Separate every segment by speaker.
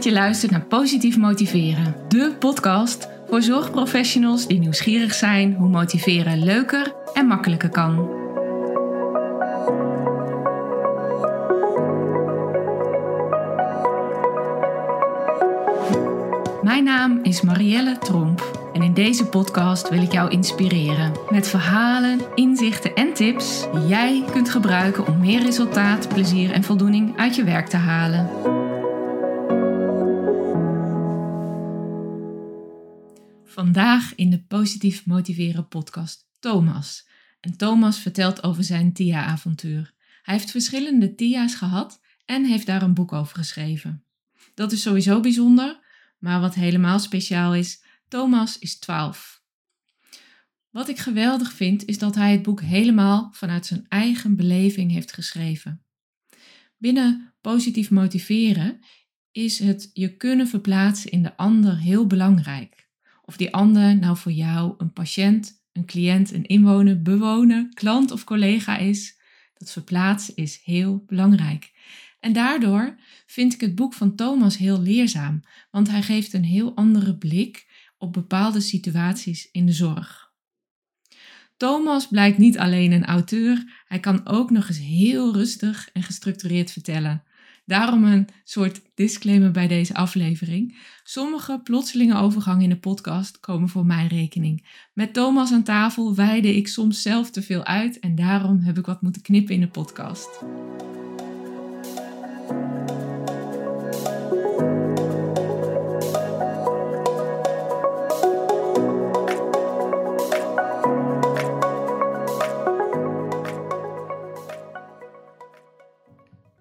Speaker 1: dat je luistert naar Positief Motiveren, de podcast voor zorgprofessionals die nieuwsgierig zijn hoe motiveren leuker en makkelijker kan. Mijn naam is Marielle Tromp en in deze podcast wil ik jou inspireren met verhalen, inzichten en tips die jij kunt gebruiken om meer resultaat, plezier en voldoening uit je werk te halen. Vandaag in de Positief Motiveren podcast Thomas. En Thomas vertelt over zijn TIA-avontuur. Hij heeft verschillende TIA's gehad en heeft daar een boek over geschreven. Dat is sowieso bijzonder, maar wat helemaal speciaal is, Thomas is 12. Wat ik geweldig vind, is dat hij het boek helemaal vanuit zijn eigen beleving heeft geschreven. Binnen positief motiveren is het je kunnen verplaatsen in de ander heel belangrijk. Of die ander nou voor jou een patiënt, een cliënt, een inwoner, bewoner, klant of collega is, dat verplaatsen is heel belangrijk. En daardoor vind ik het boek van Thomas heel leerzaam, want hij geeft een heel andere blik op bepaalde situaties in de zorg. Thomas blijkt niet alleen een auteur, hij kan ook nog eens heel rustig en gestructureerd vertellen. Daarom een soort disclaimer bij deze aflevering. Sommige plotselinge overgangen in de podcast komen voor mijn rekening. Met Thomas aan tafel wijde ik soms zelf te veel uit en daarom heb ik wat moeten knippen in de podcast.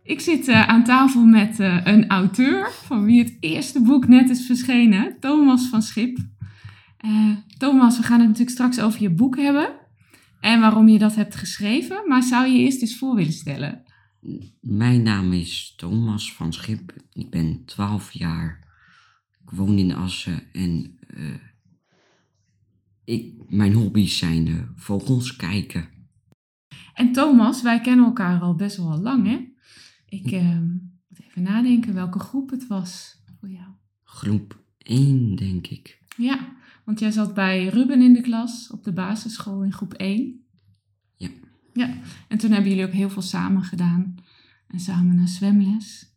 Speaker 1: Ik zit uh, aan tafel met uh, een auteur van wie het eerste boek net is verschenen, Thomas van Schip. Uh, Thomas, we gaan het natuurlijk straks over je boek hebben en waarom je dat hebt geschreven, maar zou je eerst eens voor willen stellen?
Speaker 2: Mijn naam is Thomas van Schip. Ik ben 12 jaar. Ik woon in Assen en ik, mijn hobby's zijn vogels kijken.
Speaker 1: En Thomas, wij kennen elkaar al best wel lang, hè? Ik uh, moet even nadenken welke groep het was voor jou.
Speaker 2: Groep 1, denk ik.
Speaker 1: Ja, want jij zat bij Ruben in de klas op de basisschool in groep 1.
Speaker 2: Ja.
Speaker 1: Ja, en toen hebben jullie ook heel veel samen gedaan. En samen naar zwemles.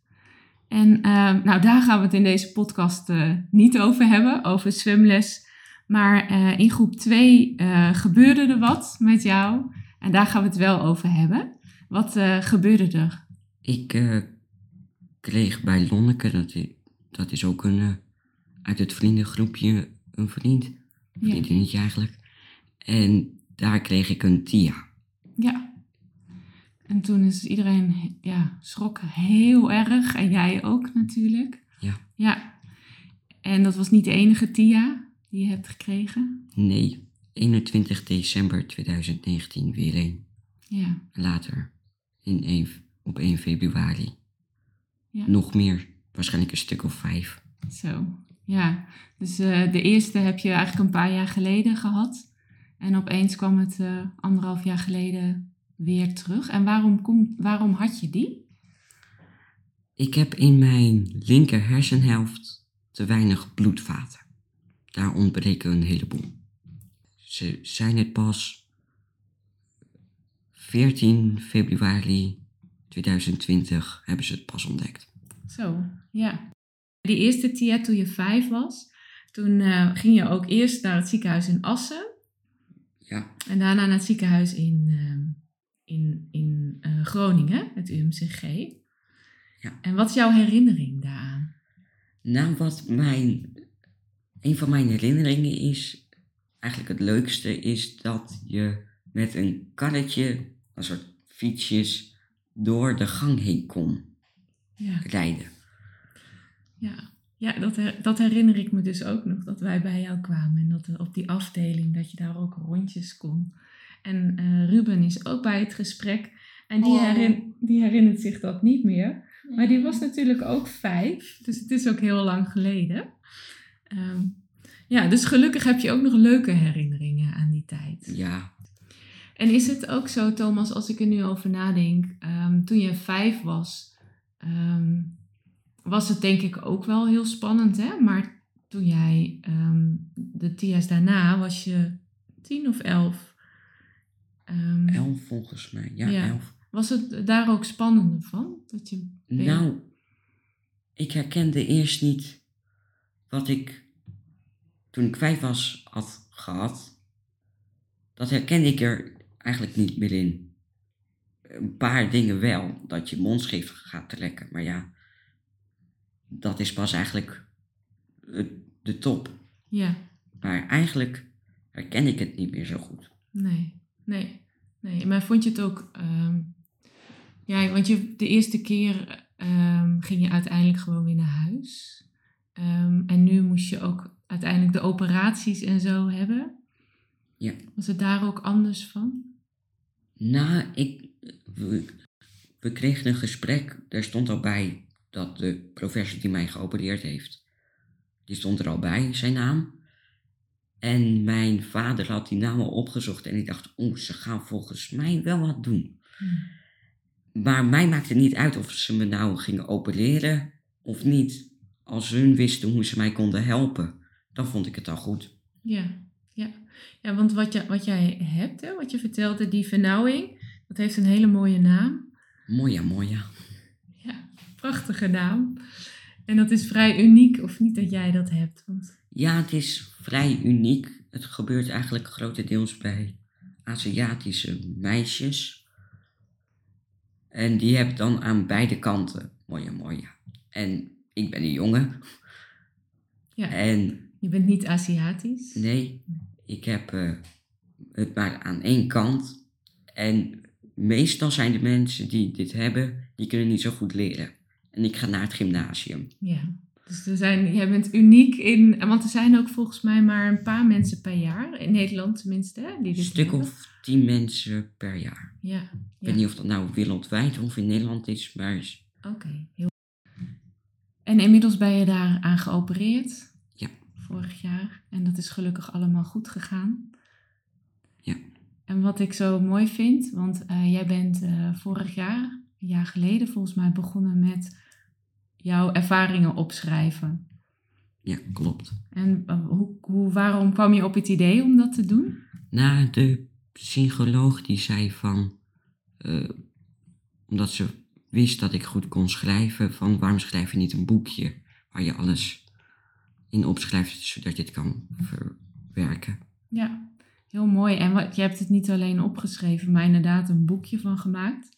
Speaker 1: En uh, nou, daar gaan we het in deze podcast uh, niet over hebben, over zwemles. Maar uh, in groep 2 gebeurde er wat met jou. En daar gaan we het wel over hebben. Wat gebeurde er?
Speaker 2: Ik uh, kreeg bij Lonneke, dat is, dat is ook een, uh, uit het vriendengroepje een vriend. Een vriendinnetje eigenlijk. En daar kreeg ik een TIA.
Speaker 1: Ja. En toen is iedereen, ja, schrok heel erg. En jij ook natuurlijk.
Speaker 2: Ja.
Speaker 1: Ja. En dat was niet de enige TIA die je hebt gekregen?
Speaker 2: Nee. 21 december 2019 weer een.
Speaker 1: Ja.
Speaker 2: Later. In 1 op 1 februari. Ja. Nog meer, waarschijnlijk een stuk of vijf.
Speaker 1: Zo, ja. Dus uh, de eerste heb je eigenlijk een paar jaar geleden gehad. En opeens kwam het uh, anderhalf jaar geleden weer terug. En waarom, kom, waarom had je die?
Speaker 2: Ik heb in mijn linker hersenhelft te weinig bloedvaten. Daar ontbreken een heleboel. Ze zijn het pas 14 februari 2020 hebben ze het pas ontdekt.
Speaker 1: Zo, ja. Die eerste TIA toen je vijf was, toen uh, ging je ook eerst naar het ziekenhuis in Assen.
Speaker 2: Ja.
Speaker 1: En daarna naar het ziekenhuis in, uh, in, in uh, Groningen, het UMCG.
Speaker 2: Ja.
Speaker 1: En wat is jouw herinnering daaraan?
Speaker 2: Nou, wat mijn, een van mijn herinneringen is, eigenlijk het leukste, is dat je met een karretje, een soort fietsjes, door de gang heen kon
Speaker 1: ja.
Speaker 2: rijden.
Speaker 1: Ja, ja dat, her, dat herinner ik me dus ook nog, dat wij bij jou kwamen en dat op die afdeling, dat je daar ook rondjes kon. En uh, Ruben is ook bij het gesprek en die, oh. herin, die herinnert zich dat niet meer. Maar die was natuurlijk ook vijf, dus het is ook heel lang geleden. Um, ja, dus gelukkig heb je ook nog leuke herinneringen aan die tijd.
Speaker 2: Ja,
Speaker 1: en is het ook zo, Thomas, als ik er nu over nadenk, um, toen je vijf was, um, was het denk ik ook wel heel spannend, hè? Maar toen jij ehm, de TIA's daarna, was je tien of elf? Ehm,
Speaker 2: Elf volgens mij, ja,
Speaker 1: Ja.
Speaker 2: elf.
Speaker 1: Was het daar ook spannender van? Dat je
Speaker 2: Nou, ik herkende eerst niet wat ik toen ik vijf was had gehad. Dat herkende ik er eigenlijk niet meer in. Een paar dingen wel, dat je mondschrift gaat trekken, maar ja, dat is pas eigenlijk de top.
Speaker 1: Ja,
Speaker 2: Maar eigenlijk herken ik het niet meer zo goed.
Speaker 1: nee, nee, nee. Maar vond je het ook... ehm, ja, want je, de eerste keer ehm, ging je uiteindelijk gewoon weer naar huis. Ehm, en nu moest je ook uiteindelijk de operaties en zo hebben.
Speaker 2: Ja.
Speaker 1: Was het daar ook anders van?
Speaker 2: Nou, ik, we, we kregen een gesprek. Daar stond al bij dat de professor die mij geopereerd heeft, die stond er al bij, zijn naam. En mijn vader had die naam al opgezocht en ik dacht, oeh, ze gaan volgens mij wel wat doen. Maar mij maakte niet uit of ze me nou gingen opereren of niet. Als hun wisten hoe ze mij konden helpen, dan vond ik het al goed.
Speaker 1: Ja, ja. ja want wat, je, wat jij hebt, hè, wat je vertelde, die vernauwing, dat heeft een hele mooie naam.
Speaker 2: Mooi ja, mooi ja.
Speaker 1: Prachtige naam. En dat is vrij uniek, of niet dat jij dat hebt? Want,
Speaker 2: Ja, het is vrij uniek. Het gebeurt eigenlijk grotendeels bij Aziatische meisjes. En die heb dan aan beide kanten. Mooi, mooi. En ik ben een jongen.
Speaker 1: ja,
Speaker 2: En
Speaker 1: je bent niet Aziatisch.
Speaker 2: nee, ik heb eh, het maar aan één kant. En meestal zijn de mensen die dit hebben, die kunnen niet zo goed leren. En ik ga naar het gymnasium.
Speaker 1: Ja, dus er zijn, jij bent uniek in, want er zijn ook volgens mij maar een paar mensen per jaar, in Nederland tenminste, hè, die
Speaker 2: Een stuk
Speaker 1: hebben.
Speaker 2: of tien mensen per jaar.
Speaker 1: Ja,
Speaker 2: Ik
Speaker 1: ja.
Speaker 2: weet niet of dat nou wereldwijd of in Nederland is, maar is-
Speaker 1: oké. heel En inmiddels ben je daar aan geopereerd? Vorig jaar. En dat is gelukkig allemaal goed gegaan?
Speaker 2: Ja.
Speaker 1: En wat ik zo mooi vind, want eh, jij bent eh, vorig jaar, een jaar geleden volgens mij, begonnen met jouw ervaringen opschrijven.
Speaker 2: ja, klopt.
Speaker 1: En eh, hoe, hoe, waarom kwam je op het idee om dat te doen?
Speaker 2: Na de psycholoog die zei van, omdat ze wist dat ik goed kon schrijven, van waarom schrijf je niet een boekje waar je alles in opschrijft, zodat je het kan verwerken.
Speaker 1: Ja, heel mooi. En wat, je hebt het niet alleen opgeschreven, maar inderdaad een boekje van gemaakt.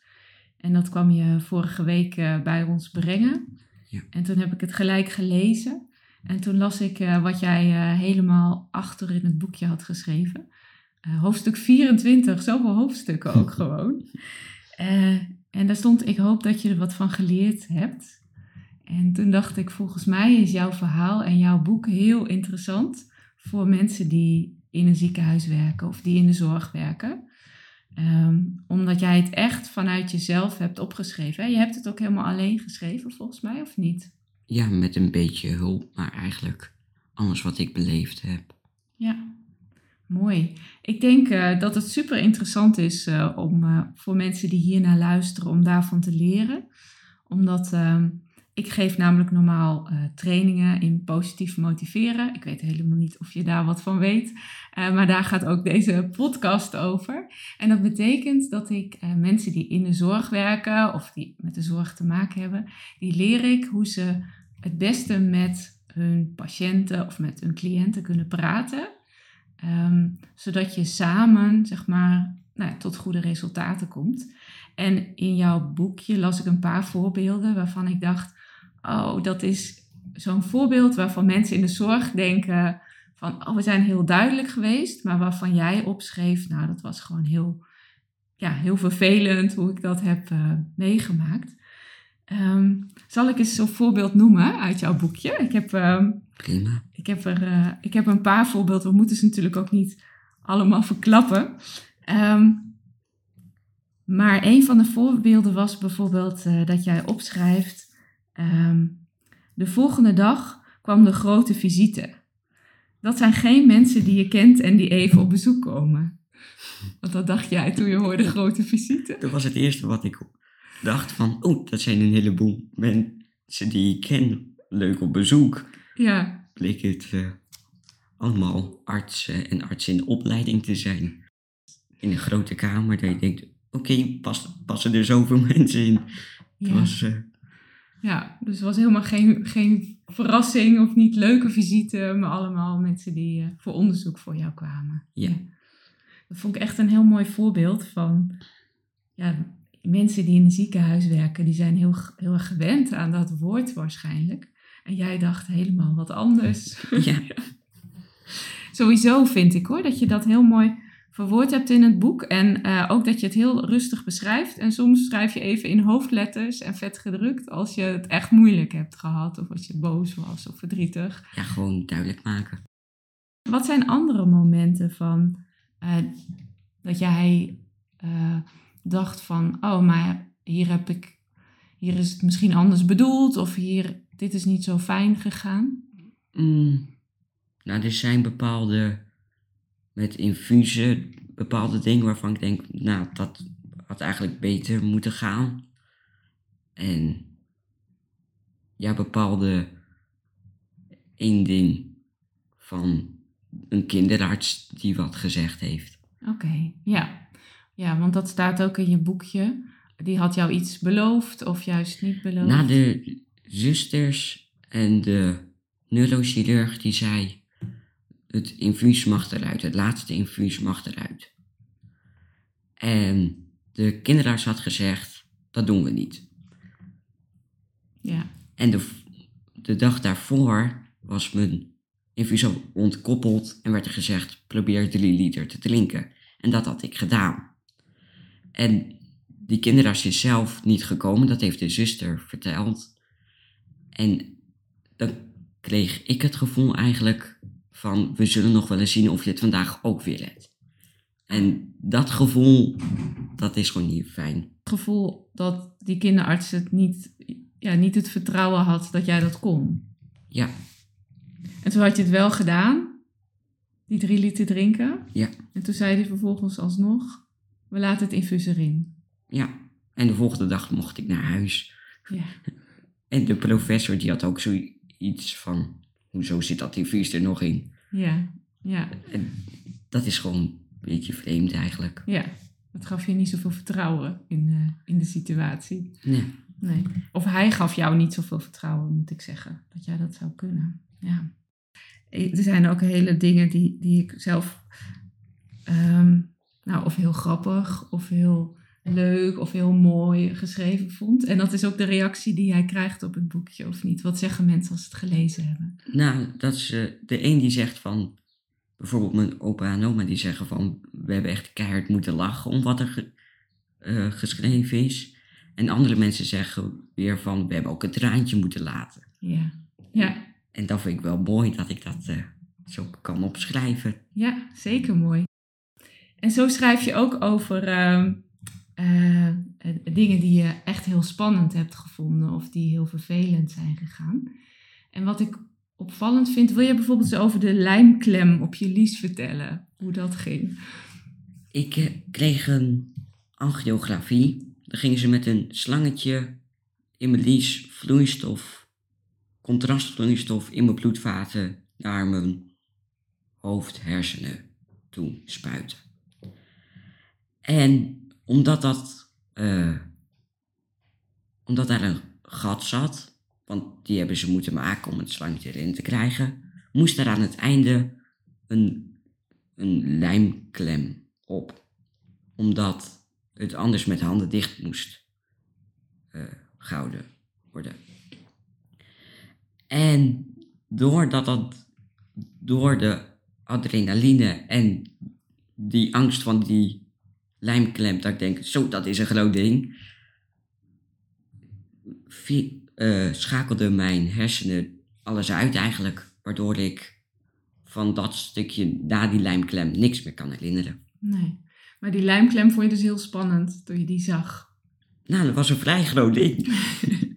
Speaker 1: En dat kwam je vorige week eh, bij ons brengen.
Speaker 2: Ja.
Speaker 1: En toen heb ik het gelijk gelezen. En toen las ik eh, wat jij eh, helemaal achter in het boekje had geschreven. Hoofdstuk 24, zoveel hoofdstukken ook gewoon. En daar stond, ik hoop dat je er wat van geleerd hebt. En toen dacht ik, volgens mij is jouw verhaal en jouw boek heel interessant voor mensen die in een ziekenhuis werken of die in de zorg werken. Ehm, omdat jij het echt vanuit jezelf hebt opgeschreven. Hè? Je hebt het ook helemaal alleen geschreven, volgens mij, of niet?
Speaker 2: Ja, met een beetje hulp, maar eigenlijk alles wat ik beleefd heb.
Speaker 1: Ja, mooi. Ik denk eh, dat het super interessant is eh, om eh, voor mensen die hier naar luisteren, om daarvan te leren. Omdat ehm, ik geef namelijk normaal eh, trainingen in positief motiveren. Ik weet helemaal niet of je daar wat van weet, eh, maar daar gaat ook deze podcast over. En dat betekent dat ik eh, mensen die in de zorg werken of die met de zorg te maken hebben, die leer ik hoe ze het beste met hun patiënten of met hun cliënten kunnen praten. Ehm, zodat je samen, zeg maar, nou, tot goede resultaten komt. En in jouw boekje las ik een paar voorbeelden waarvan ik dacht: oh, dat is zo'n voorbeeld waarvan mensen in de zorg denken: van, oh, we zijn heel duidelijk geweest, maar waarvan jij opschreef, nou, dat was gewoon heel, ja, heel vervelend hoe ik dat heb eh, meegemaakt. Ehm, zal ik eens zo'n voorbeeld noemen uit jouw boekje? Ik heb, ehm,
Speaker 2: Prima.
Speaker 1: ik heb, er, eh, ik heb een paar voorbeelden. We moeten ze natuurlijk ook niet allemaal verklappen. Ehm, maar een van de voorbeelden was bijvoorbeeld eh, dat jij opschrijft. Ehm, de volgende dag kwam de grote visite. Dat zijn geen mensen die je kent en die even op bezoek komen. Want dat dacht jij toen je hoorde grote visite.
Speaker 2: Dat was het eerste wat ik dacht van, oh, dat zijn een heleboel men, mensen die ik ken leuk op bezoek.
Speaker 1: Ja,
Speaker 2: Bleek het eh, allemaal artsen en artsen in opleiding te zijn. In een grote kamer, dat je denkt, oké, pas, passen er zoveel mensen in. Het
Speaker 1: ja.
Speaker 2: was, eh,
Speaker 1: ja. dus het was helemaal geen, geen verrassing of niet leuke visite, maar allemaal mensen die eh, voor onderzoek voor jou kwamen.
Speaker 2: Ja.
Speaker 1: Dat vond ik echt een heel mooi voorbeeld van ja, mensen die in een ziekenhuis werken, die zijn heel, heel erg gewend aan dat woord waarschijnlijk. En jij dacht helemaal wat anders.
Speaker 2: ja,
Speaker 1: Sowieso vind ik hoor, dat je dat heel mooi verwoord hebt in het boek. En eh, ook dat je het heel rustig beschrijft. En soms schrijf je even in hoofdletters en vet gedrukt als je het echt moeilijk hebt gehad. Of als je boos was of verdrietig.
Speaker 2: ja, gewoon duidelijk maken.
Speaker 1: Wat zijn andere momenten van eh, dat jij eh, dacht van, oh, maar hier heb ik, hier is het misschien anders bedoeld of hier, dit is niet zo fijn gegaan?
Speaker 2: Mm, nou, er zijn bepaalde, met infusen, bepaalde dingen waarvan ik denk, nou, dat had eigenlijk beter moeten gaan. En ja, bepaalde één ding van een kinderarts die wat gezegd heeft.
Speaker 1: Oké, ja. Ja, want dat staat ook in je boekje. Die had jou iets beloofd of juist niet beloofd?
Speaker 2: Na de zusters en de neurochirurg die zei, het infuus mag eruit, het laatste infuus mag eruit. En de kinderarts had gezegd, dat doen we niet.
Speaker 1: Ja,
Speaker 2: En de, de dag daarvoor was mijn infuus al ontkoppeld en werd er gezegd, probeer drie liter te drinken. En dat had ik gedaan. En die kinderarts is zelf niet gekomen, dat heeft de zuster verteld. En dan kreeg ik het gevoel eigenlijk van, we zullen nog wel eens zien of je het vandaag ook weer redt. En dat gevoel, dat is gewoon niet fijn.
Speaker 1: het gevoel dat die kinderarts het niet, ja, niet het vertrouwen had dat jij dat kon.
Speaker 2: Ja,
Speaker 1: En toen had je het wel gedaan, die drie liter drinken.
Speaker 2: ja,
Speaker 1: En toen zei hij vervolgens alsnog, we laten het infuus erin.
Speaker 2: ja. En de volgende dag mocht ik naar huis.
Speaker 1: Ja,
Speaker 2: En de professor die had ook zoiets van, hoezo zit dat infuus er nog in?
Speaker 1: ja, ja,
Speaker 2: En dat is gewoon een beetje vreemd eigenlijk.
Speaker 1: ja. Dat gaf je niet zoveel vertrouwen in, eh, in de situatie.
Speaker 2: Nee.
Speaker 1: Nee. Of hij gaf jou niet zoveel vertrouwen, moet ik zeggen. Dat jij dat zou kunnen. Ja. Er zijn ook hele dingen die, die ik zelf... ehm, nou, of heel grappig, of heel leuk, of heel mooi geschreven vond. En dat is ook de reactie die jij krijgt op het boekje, of niet? Wat zeggen mensen als ze het gelezen hebben?
Speaker 2: Nou, dat is de een die zegt van, bijvoorbeeld mijn opa en oma die zeggen van, we hebben echt keihard moeten lachen om wat er ge- eh, geschreven is. En andere mensen zeggen weer van, we hebben ook een traantje moeten laten.
Speaker 1: Ja. Ja,
Speaker 2: En dat vind ik wel mooi dat ik dat eh, zo kan opschrijven.
Speaker 1: Ja, zeker mooi. En zo schrijf je ook over eh, dingen die je echt heel spannend hebt gevonden of die heel vervelend zijn gegaan. En wat ik opvallend vind, wil je bijvoorbeeld over de lijmklem op je lies vertellen? Hoe dat ging?
Speaker 2: Ik eh, kreeg een angiografie. Dan gingen ze met een slangetje in mijn lies vloeistof, contrastvloeistof in mijn bloedvaten naar mijn hoofd, hersenen toe spuiten. En omdat dat, eh, omdat daar een gat zat, want die hebben ze moeten maken om het slangetje erin te krijgen, moest er aan het einde een, een lijmklem op. Omdat het anders met handen dicht moest eh, gehouden worden. En doordat dat, door de adrenaline en die angst van die lijmklem, dat ik denk, zo, dat is een groot ding, eh, schakelde mijn hersenen alles uit eigenlijk, waardoor ik van dat stukje na die lijmklem niks meer kan herinneren.
Speaker 1: Nee. Maar die lijmklem vond je dus heel spannend toen je die zag.
Speaker 2: Nou, dat was een vrij groot ding.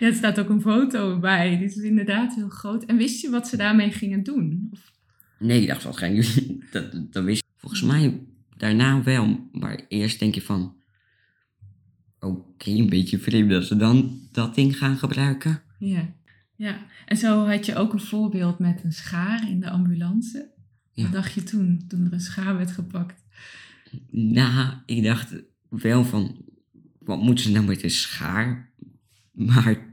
Speaker 1: Ja, er staat ook een foto bij. Dit is inderdaad heel groot. En wist je wat ze daarmee gingen doen? Of-
Speaker 2: Nee, ik dacht, wat gaan jullie... Dat, dat wist volgens mij daarna wel. Maar eerst denk je van... Oké, een beetje vreemd dat ze dan dat ding gaan gebruiken.
Speaker 1: Ja. ja. En zo had je ook een voorbeeld met een schaar in de ambulance.
Speaker 2: Ja.
Speaker 1: Wat dacht je toen, toen er een schaar werd gepakt?
Speaker 2: Nou, ik dacht wel van, wat moeten ze nou met een schaar? Maar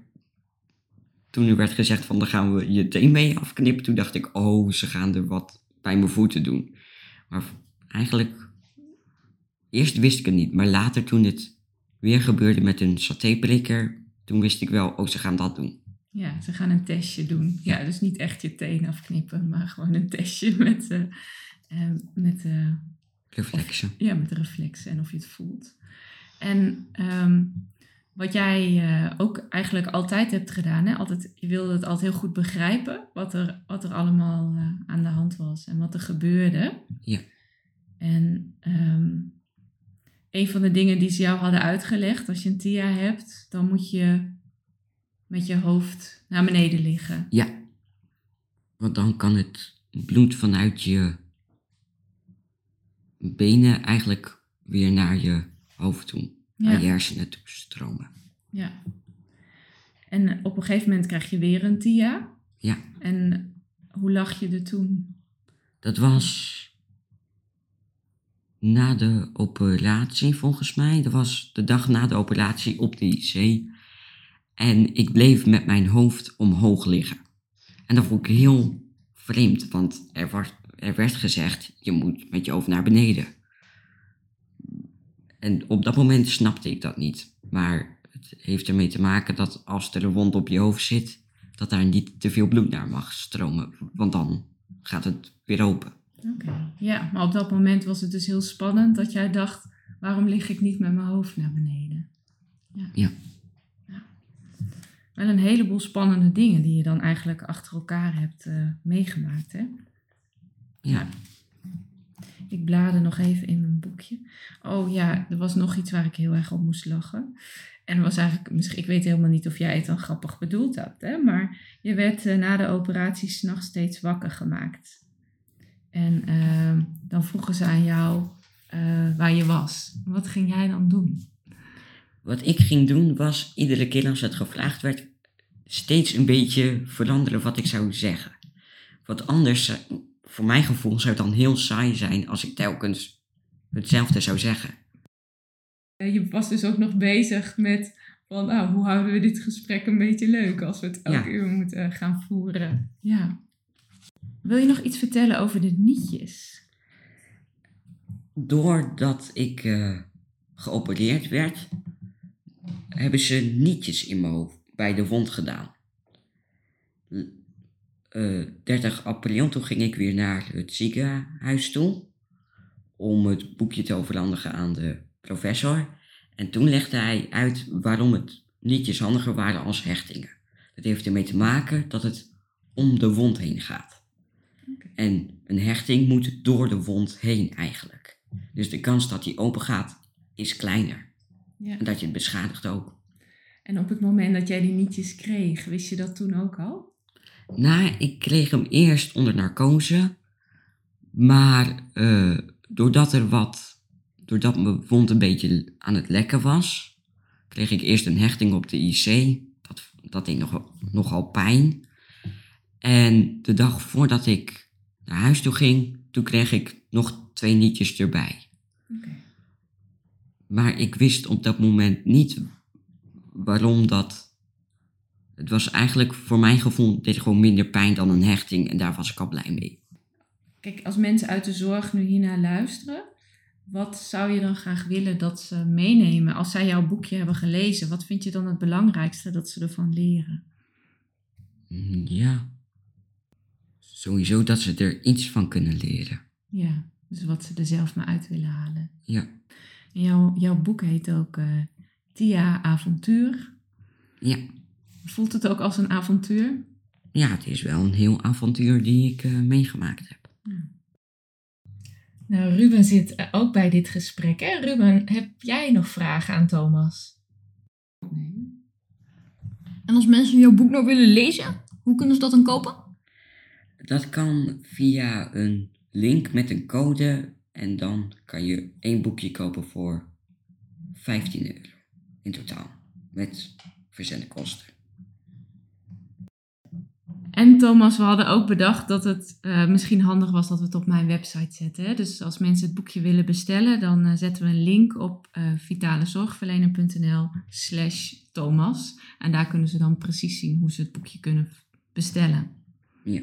Speaker 2: toen er werd gezegd van, dan gaan we je teen mee afknippen, toen dacht ik, oh, ze gaan er wat bij mijn voeten doen. Maar eigenlijk, eerst wist ik het niet, maar later toen het weer gebeurde met een satéprikker, toen wist ik wel, oh, ze gaan dat doen.
Speaker 1: Ja, ze gaan een testje doen. Ja, dus niet echt je teen afknippen, maar gewoon een testje met, eh, eh, met, eh,
Speaker 2: Reflexen.
Speaker 1: ja, met de reflexen en of je het voelt. En ehm, wat jij ook eigenlijk altijd hebt gedaan, hè? Altijd, je wilde het altijd heel goed begrijpen wat er, wat er allemaal aan de hand was en wat er gebeurde.
Speaker 2: Ja.
Speaker 1: En ehm, een van de dingen die ze jou hadden uitgelegd, als je een TIA hebt, dan moet je met je hoofd naar beneden liggen.
Speaker 2: Ja. Want dan kan het bloed vanuit je benen eigenlijk weer naar je hoofd toe. Naar je hersenen toe stromen.
Speaker 1: Ja. En op een gegeven moment krijg je weer een TIA.
Speaker 2: Ja.
Speaker 1: En hoe lag je er toen?
Speaker 2: Dat was na de operatie volgens mij. Dat was de dag na de operatie op de IC. En ik bleef met mijn hoofd omhoog liggen. En dat vond ik heel vreemd, want er, was, er werd gezegd, je moet met je hoofd naar beneden. En op dat moment snapte ik dat niet. Maar het heeft ermee te maken dat als er een wond op je hoofd zit, dat daar niet te veel bloed naar mag stromen. Want dan gaat het weer open.
Speaker 1: Oké. Ja, maar op dat moment was het dus heel spannend dat jij dacht, waarom lig ik niet met mijn hoofd naar beneden? Ja.
Speaker 2: Ja.
Speaker 1: Ja. Wel een heleboel spannende dingen die je dan eigenlijk achter elkaar hebt eh, meegemaakt, hè?
Speaker 2: Ja.
Speaker 1: Ik bladerde nog even in mijn boekje. Oh ja, er was nog iets waar ik heel erg op moest lachen. En was eigenlijk, misschien, ik weet helemaal niet of jij het dan grappig bedoeld had, hè? maar je werd eh, na de operatie s'nachts steeds wakker gemaakt. En eh, dan vroegen ze aan jou eh, waar je was. Wat ging jij dan doen?
Speaker 2: Wat ik ging doen was iedere keer als het gevraagd werd, steeds een beetje veranderen wat ik zou zeggen. Want anders, eh, voor mijn gevoel, zou het dan heel saai zijn als ik telkens hetzelfde zou zeggen.
Speaker 1: Eh, Je was dus ook nog bezig met van, nou, hoe houden we dit gesprek een beetje leuk als we het elke
Speaker 2: Ja.
Speaker 1: uur moeten gaan voeren. Ja. Wil je nog iets vertellen over de nietjes?
Speaker 2: Doordat ik eh, geopereerd werd, hebben ze nietjes in mijn hoofd bij de wond gedaan. L- eh, 30 april, toen ging ik weer naar het ziekenhuis toe om het boekje te overhandigen aan de professor. En toen legde hij uit waarom het nietjes handiger waren als hechtingen. Dat heeft ermee te maken dat het om de wond heen gaat. En een hechting moet door de wond heen eigenlijk. Dus de kans dat die open gaat is kleiner.
Speaker 1: Ja.
Speaker 2: En dat je het beschadigt ook.
Speaker 1: En op het moment dat jij die nietjes kreeg, wist je dat toen ook al?
Speaker 2: Nou, ik kreeg hem eerst onder narcose. Maar eh, doordat er wat, doordat mijn wond een beetje aan het lekken was, kreeg ik eerst een hechting op de IC. Dat, dat deed nog, nogal pijn. En de dag voordat ik naar huis toe ging, toen kreeg ik nog twee nietjes erbij. Maar ik wist op dat moment niet waarom dat. Het was eigenlijk voor mijn gevoel deed gewoon minder pijn dan een hechting en daar was ik al blij mee.
Speaker 1: Kijk, als mensen uit de zorg nu hiernaar luisteren, wat zou je dan graag willen dat ze meenemen? Als zij jouw boekje hebben gelezen, wat vind je dan het belangrijkste dat ze ervan leren?
Speaker 2: Mm, Ja. Sowieso dat ze er iets van kunnen leren.
Speaker 1: Ja, dus wat ze er zelf maar uit willen halen.
Speaker 2: Ja.
Speaker 1: En jouw, jouw boek heet ook eh, Tia Avontuur.
Speaker 2: Ja.
Speaker 1: Voelt het ook als een avontuur?
Speaker 2: Ja, het is wel een heel avontuur die ik eh, meegemaakt heb.
Speaker 1: Nou, Ruben zit eh, ook bij dit gesprek. Hè? Ruben, heb jij nog vragen aan Thomas? Nee.
Speaker 3: En als mensen jouw boek nou willen lezen, hoe kunnen ze dat dan kopen?
Speaker 2: Dat kan via een link met een code en dan kan je één boekje kopen voor 15 euro in totaal. Met verzendkosten.
Speaker 1: En Thomas, we hadden ook bedacht dat het eh, misschien handig was dat we het op mijn website zetten. Hè? Dus als mensen het boekje willen bestellen, dan eh, zetten we een link op uh, vitalezorgverlener.nl slash Thomas. En daar kunnen ze dan precies zien hoe ze het boekje kunnen bestellen.
Speaker 2: Ja.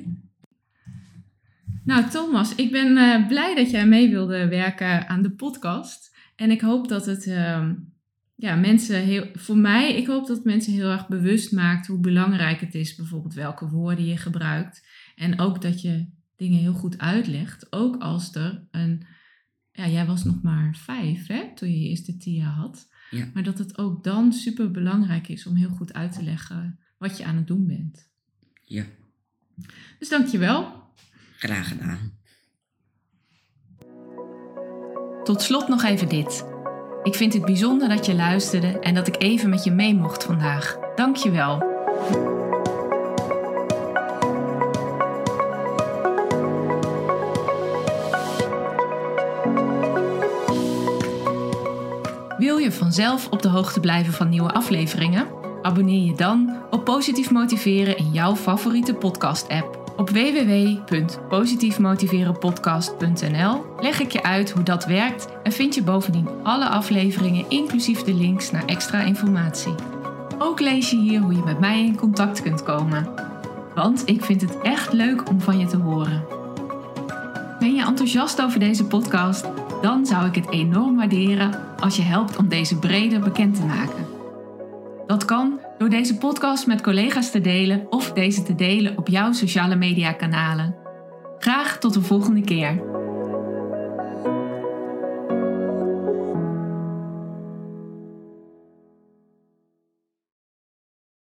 Speaker 1: Nou, Thomas, ik ben uh, blij dat jij mee wilde werken aan de podcast. En ik hoop dat het uh, ja, mensen heel, voor mij, ik hoop dat mensen heel erg bewust maakt hoe belangrijk het is, bijvoorbeeld welke woorden je gebruikt. En ook dat je dingen heel goed uitlegt. Ook als er een, ja, jij was nog maar vijf hè, toen je je eerste TIA had.
Speaker 2: Ja.
Speaker 1: Maar dat het ook dan super belangrijk is om heel goed uit te leggen wat je aan het doen bent.
Speaker 2: Ja,
Speaker 1: Dus dankjewel.
Speaker 2: Graag gedaan.
Speaker 1: Tot slot nog even dit. Ik vind het bijzonder dat je luisterde en dat ik even met je mee mocht vandaag. Dank je wel. Wil je vanzelf op de hoogte blijven van nieuwe afleveringen? Abonneer je dan op Positief Motiveren in jouw favoriete podcast-app. Op www.positiefmotiverenpodcast.nl leg ik je uit hoe dat werkt en vind je bovendien alle afleveringen inclusief de links naar extra informatie. Ook lees je hier hoe je met mij in contact kunt komen. Want ik vind het echt leuk om van je te horen. Ben je enthousiast over deze podcast? Dan zou ik het enorm waarderen als je helpt om deze breder bekend te maken. Dat kan door deze podcast met collega's te delen of deze te delen op jouw sociale media kanalen. Graag tot de volgende keer.